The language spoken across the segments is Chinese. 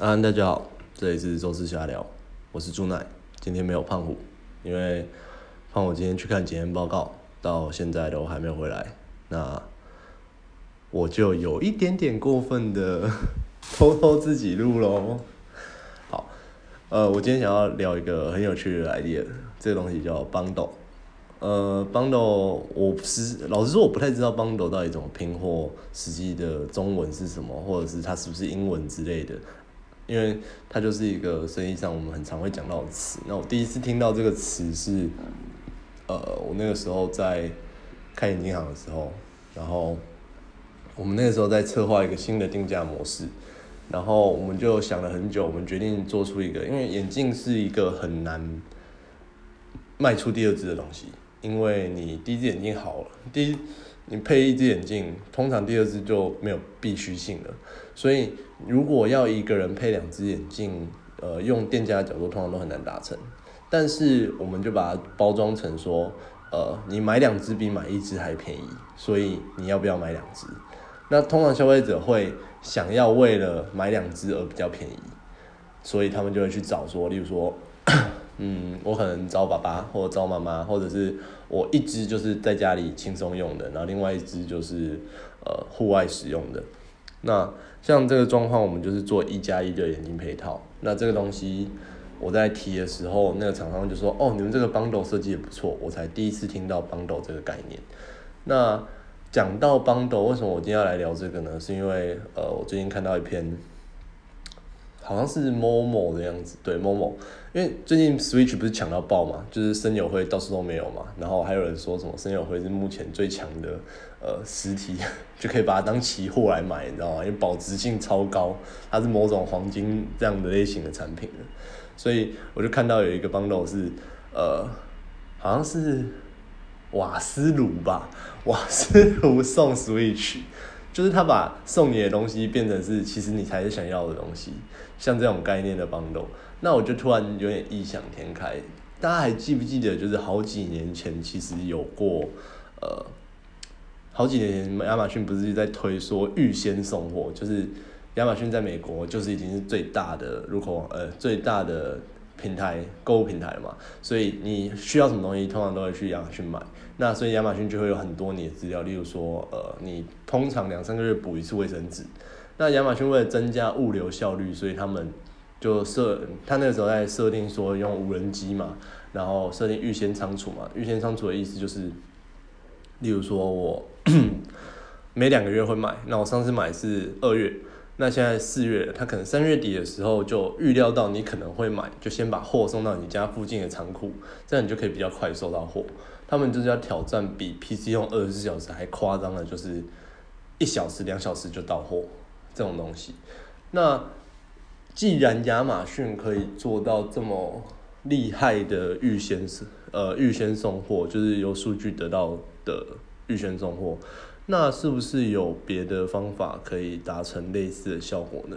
安，大家好，这里是周四瞎聊，我是朱奶，今天没有胖虎，因为胖虎今天去看检验报告，到现在都还没有回来，那我就有一点点过分的 偷偷自己录喽。好，呃，我今天想要聊一个很有趣的 idea，这个东西叫 bundle。呃，bundle，我是老实说，我不太知道 bundle 到底怎么拼或实际的中文是什么，或者是它是不是英文之类的。因为它就是一个生意上我们很常会讲到的词。那我第一次听到这个词是，呃，我那个时候在开眼镜行的时候，然后我们那个时候在策划一个新的定价模式，然后我们就想了很久，我们决定做出一个，因为眼镜是一个很难卖出第二只的东西。因为你第一只眼镜好了，第一你配一只眼镜，通常第二只就没有必须性了。所以如果要一个人配两只眼镜，呃，用店家的角度通常都很难达成。但是我们就把它包装成说，呃，你买两只比买一只还便宜，所以你要不要买两只？那通常消费者会想要为了买两只而比较便宜，所以他们就会去找说，例如说。嗯，我可能找爸爸或者找妈妈，或者是我一只就是在家里轻松用的，然后另外一只就是呃户外使用的。那像这个状况，我们就是做一加一的眼镜配套。那这个东西我在提的时候，那个厂商就说：“哦，你们这个 bundle 设计也不错。”我才第一次听到 bundle 这个概念。那讲到 bundle，为什么我今天要来聊这个呢？是因为呃，我最近看到一篇。好像是 Momo 的样子，对 Momo，因为最近 Switch 不是抢到爆嘛，就是声友会到处都没有嘛，然后还有人说什么声友会是目前最强的呃实体，就可以把它当期货来买，你知道吗？因为保值性超高，它是某种黄金这样的类型的产品所以我就看到有一个 bundle 是呃，好像是瓦斯炉吧，瓦斯炉送 Switch。就是他把送你的东西变成是，其实你才是想要的东西，像这种概念的帮手那我就突然有点异想天开。大家还记不记得，就是好几年前其实有过，呃，好几年前亚马逊不是在推说预先送货，就是亚马逊在美国就是已经是最大的入口，呃，最大的。平台购物平台嘛，所以你需要什么东西，通常都会去亚马逊买。那所以亚马逊就会有很多你的资料，例如说，呃，你通常两三个月补一次卫生纸。那亚马逊为了增加物流效率，所以他们就设，他那个时候在设定说用无人机嘛，然后设定预先仓储嘛。预先仓储的意思就是，例如说我 每两个月会买，那我上次买是二月。那现在四月，他可能三月底的时候就预料到你可能会买，就先把货送到你家附近的仓库，这样你就可以比较快收到货。他们就是要挑战比 PC 用二十四小时还夸张的，就是一小时、两小时就到货这种东西。那既然亚马逊可以做到这么厉害的预先呃预先送货，就是由数据得到的预先送货。那是不是有别的方法可以达成类似的效果呢？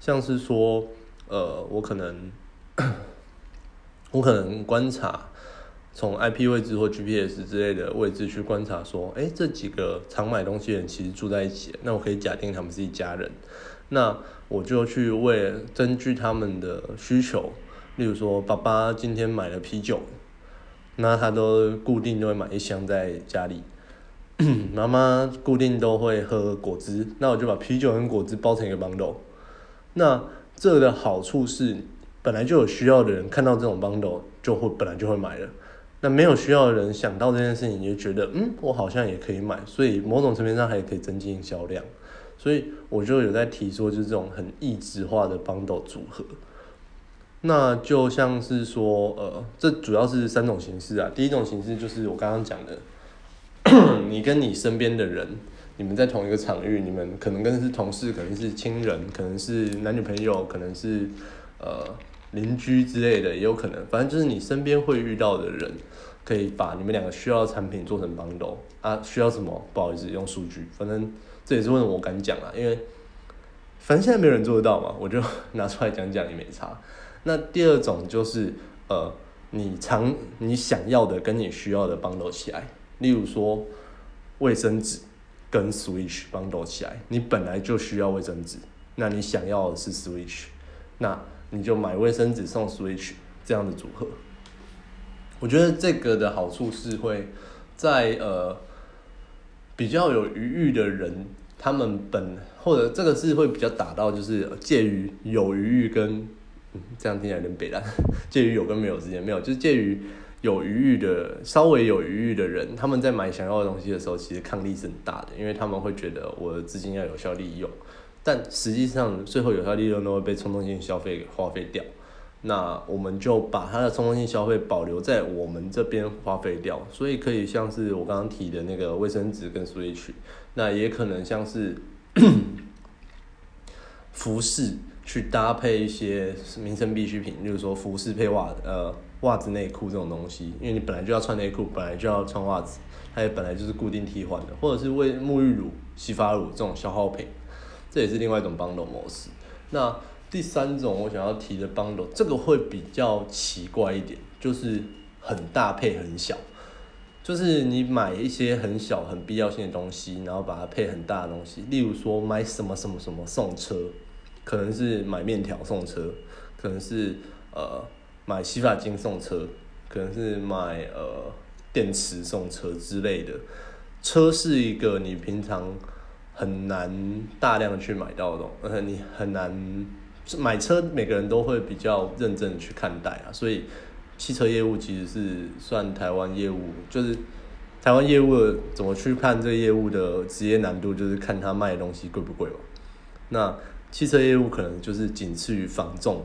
像是说，呃，我可能，我可能观察从 IP 位置或 GPS 之类的位置去观察，说，哎，这几个常买东西的人其实住在一起，那我可以假定他们是一家人，那我就去为根据他们的需求，例如说，爸爸今天买了啤酒，那他都固定就会买一箱在家里。妈妈固定都会喝果汁，那我就把啤酒跟果汁包成一个 bundle。那这个的好处是，本来就有需要的人看到这种 bundle 就会本来就会买了。那没有需要的人想到这件事情，就觉得嗯，我好像也可以买，所以某种层面上还可以增进销量。所以我就有在提说，就是这种很异质化的 bundle 组合。那就像是说，呃，这主要是三种形式啊。第一种形式就是我刚刚讲的。你跟你身边的人，你们在同一个场域，你们可能跟是同事，可能是亲人，可能是男女朋友，可能是呃邻居之类的，也有可能。反正就是你身边会遇到的人，可以把你们两个需要的产品做成 bundle 啊。需要什么？不好意思，用数据。反正这也是为什么我敢讲啊，因为反正现在没有人做得到嘛，我就拿出来讲讲也没差。那第二种就是呃，你常你想要的跟你需要的 bundle 起来。例如说，卫生纸跟 Switch bundle 起来，你本来就需要卫生纸，那你想要的是 Switch，那你就买卫生纸送 Switch 这样的组合。我觉得这个的好处是会在呃比较有余裕的人，他们本或者这个是会比较打到就是介于有余裕跟这样听起来有点北烂，介于有跟没有之间没有，就是介于有余裕的稍微有余裕的人，他们在买想要的东西的时候，其实抗力是很大的，因为他们会觉得我的资金要有效利用，但实际上最后有效利用都会被冲动性消费给花费掉。那我们就把它的冲动性消费保留在我们这边花费掉，所以可以像是我刚刚提的那个卫生纸跟 Switch，那也可能像是 服饰去搭配一些民生必需品，就是说服饰配袜呃袜子内裤这种东西，因为你本来就要穿内裤，本来就要穿袜子，它也本来就是固定替换的，或者是为沐浴乳、洗发乳这种消耗品，这也是另外一种 bundle 模式。那第三种我想要提的 bundle，这个会比较奇怪一点，就是很大配很小，就是你买一些很小很必要性的东西，然后把它配很大的东西，例如说买什么什么什么送车，可能是买面条送车，可能是呃买洗发精送车，可能是买呃电池送车之类的。车是一个你平常很难大量去买到的，呃，你很难。买车每个人都会比较认真去看待啊，所以汽车业务其实是算台湾业务，就是台湾业务怎么去看这个业务的职业难度，就是看他卖的东西贵不贵嘛。那汽车业务可能就是仅次于房仲，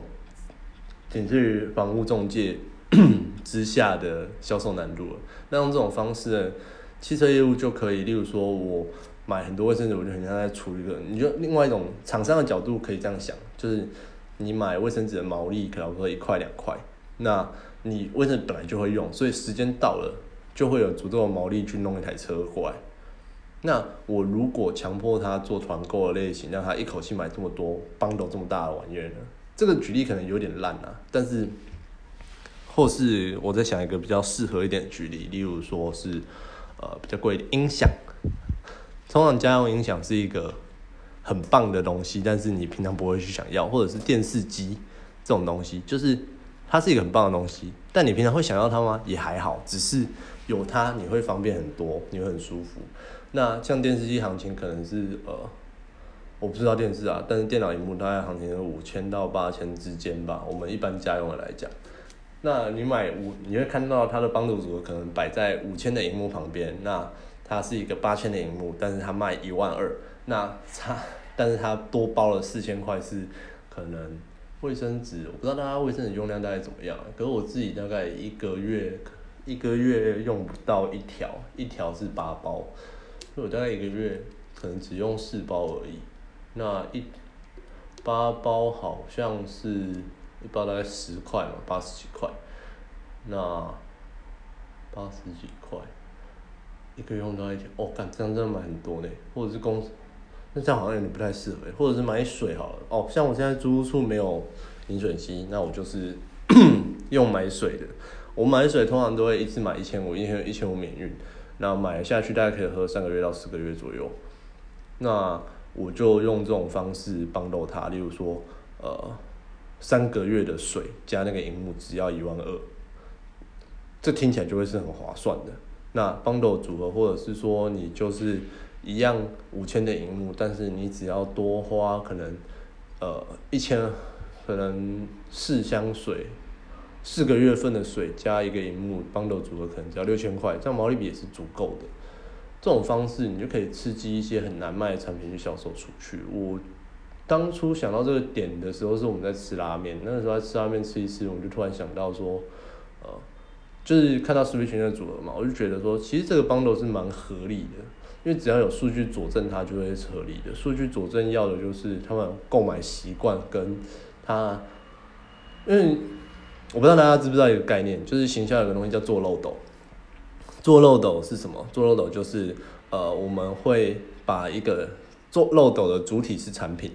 仅次于房屋中介 之下的销售难度了。那用这种方式，汽车业务就可以，例如说我。买很多卫生纸，我就很像在出一个。你就另外一种厂商的角度可以这样想，就是你买卫生纸的毛利可能说一块两块，那你卫生纸本来就会用，所以时间到了就会有足够的毛利去弄一台车过来。那我如果强迫他做团购的类型，让他一口气买这么多，bundle 这么大的玩意儿呢？这个举例可能有点烂啊，但是或是我在想一个比较适合一点的举例，例如说是呃比较贵的音响。通常家用音响是一个很棒的东西，但是你平常不会去想要，或者是电视机这种东西，就是它是一个很棒的东西，但你平常会想要它吗？也还好，只是有它你会方便很多，你会很舒服。那像电视机行情可能是呃，我不知道电视啊，但是电脑荧幕大概行情是五千到八千之间吧。我们一般家用的来讲，那你买五，你会看到它的帮助组合可能摆在五千的荧幕旁边，那。它是一个八千的荧幕，但是它卖一万二，那差，但是它多包了四千块是可能卫生纸，我不知道大家卫生纸用量大概怎么样，可是我自己大概一个月一个月用不到一条，一条是八包，所以我大概一个月可能只用四包而已，那一八包好像是一包大概十块嘛，八十几块，那八十几块。一个月用到一天，哦，干这样真的买很多呢，或者是公司，那这样好像有点不太适合，或者是买水好了，哦，像我现在租屋处没有饮水机，那我就是 用买水的，我买水通常都会一次买一千五，因为一千五免运，那买下去大概可以喝三个月到四个月左右，那我就用这种方式帮到他，例如说，呃，三个月的水加那个荧幕只要一万二，这听起来就会是很划算的。那帮到组合，或者是说你就是一样五千的荧幕，但是你只要多花可能呃一千，可能四箱水，四个月份的水加一个荧幕帮到组合可能只要六千块，这样毛利比也是足够的。这种方式你就可以刺激一些很难卖的产品去销售出去。我当初想到这个点的时候，是我们在吃拉面，那个时候在吃拉面吃一吃，我就突然想到说，呃。就是看到 Switch 的组合嘛，我就觉得说，其实这个 bundle 是蛮合理的，因为只要有数据佐证，它就会是合理的。数据佐证要的就是他们购买习惯跟他，因为我不知道大家知不知道一个概念，就是形象有个东西叫做漏斗。做漏斗是什么？做漏斗就是呃，我们会把一个做漏斗的主体是产品，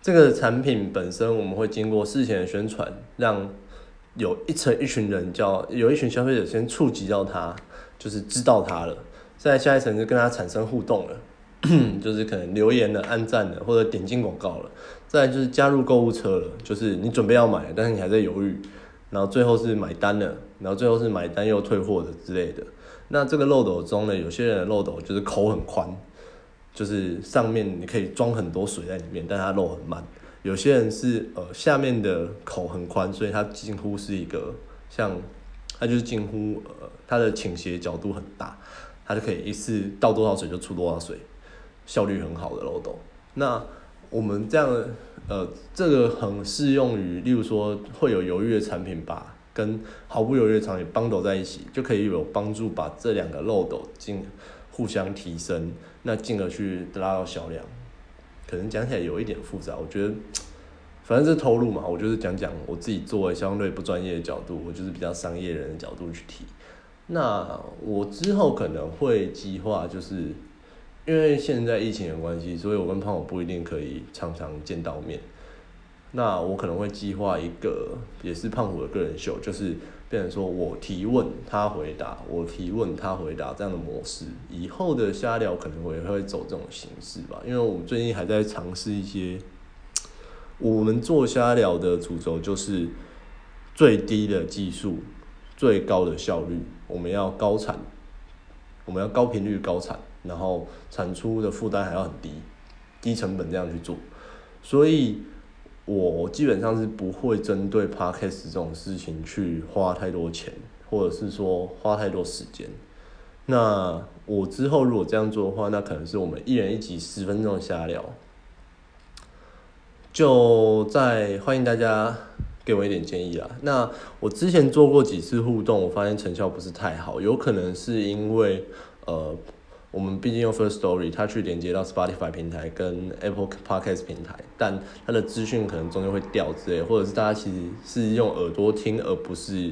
这个产品本身我们会经过事前的宣传，让有一层一群人叫有一群消费者先触及到它，就是知道它了。再下一层就跟它产生互动了，就是可能留言了、按赞了或者点进广告了。再就是加入购物车了，就是你准备要买，但是你还在犹豫，然后最后是买单了，然后最后是买单又退货的之类的。那这个漏斗中呢，有些人的漏斗就是口很宽，就是上面你可以装很多水在里面，但它漏很慢。有些人是呃下面的口很宽，所以它近乎是一个像，它就是近乎呃它的倾斜角度很大，它就可以一次倒多少水就出多少水，效率很好的漏斗。那我们这样呃这个很适用于，例如说会有犹豫的产品吧，跟毫不犹豫的产品绑斗在一起，就可以有帮助把这两个漏斗进互相提升，那进而去拉到销量。可能讲起来有一点复杂，我觉得，反正是投入嘛，我就是讲讲我自己作为相对不专业的角度，我就是比较商业人的角度去提。那我之后可能会计划，就是因为现在疫情的关系，所以我跟胖虎不一定可以常常见到面。那我可能会计划一个也是胖虎的个人秀，就是变成说我提问他回答，我提问他回答这样的模式。以后的瞎聊可能我也会走这种形式吧，因为我们最近还在尝试一些，我们做瞎聊的主轴就是最低的技术，最高的效率，我们要高产，我们要高频率高产，然后产出的负担还要很低，低成本这样去做，所以。我基本上是不会针对 podcast 这种事情去花太多钱，或者是说花太多时间。那我之后如果这样做的话，那可能是我们一人一集十分钟瞎聊。就在欢迎大家给我一点建议啦。那我之前做过几次互动，我发现成效不是太好，有可能是因为呃。我们毕竟用 First Story，它去连接到 Spotify 平台跟 Apple Podcast 平台，但它的资讯可能中间会掉之类，或者是大家其实是用耳朵听，而不是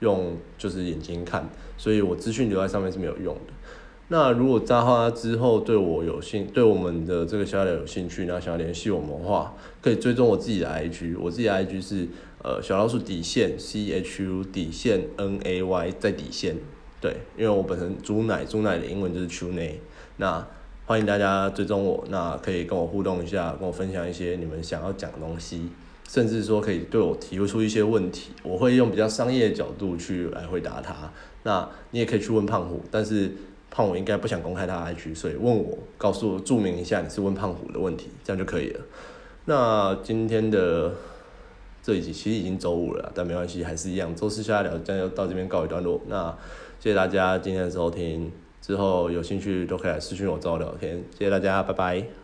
用就是眼睛看，所以我资讯留在上面是没有用的。那如果扎花之后对我有兴，对我们的这个小聊有兴趣，那想要联系我们的话，可以追踪我自己的 IG，我自己的 IG 是呃小老鼠底线 C H U 底线 N A Y 在底线。对，因为我本身猪奶，猪奶的英文就是 Chunai。那欢迎大家追踪我，那可以跟我互动一下，跟我分享一些你们想要讲的东西，甚至说可以对我提出一些问题，我会用比较商业的角度去来回答他。那你也可以去问胖虎，但是胖虎应该不想公开他的 IG，所以问我，告诉我注明一下你是问胖虎的问题，这样就可以了。那今天的这一集其实已经周五了，但没关系，还是一样，周四下来聊，这样就到这边告一段落。那。谢谢大家今天的收听，之后有兴趣都可以来私信我找我聊天。谢谢大家，拜拜。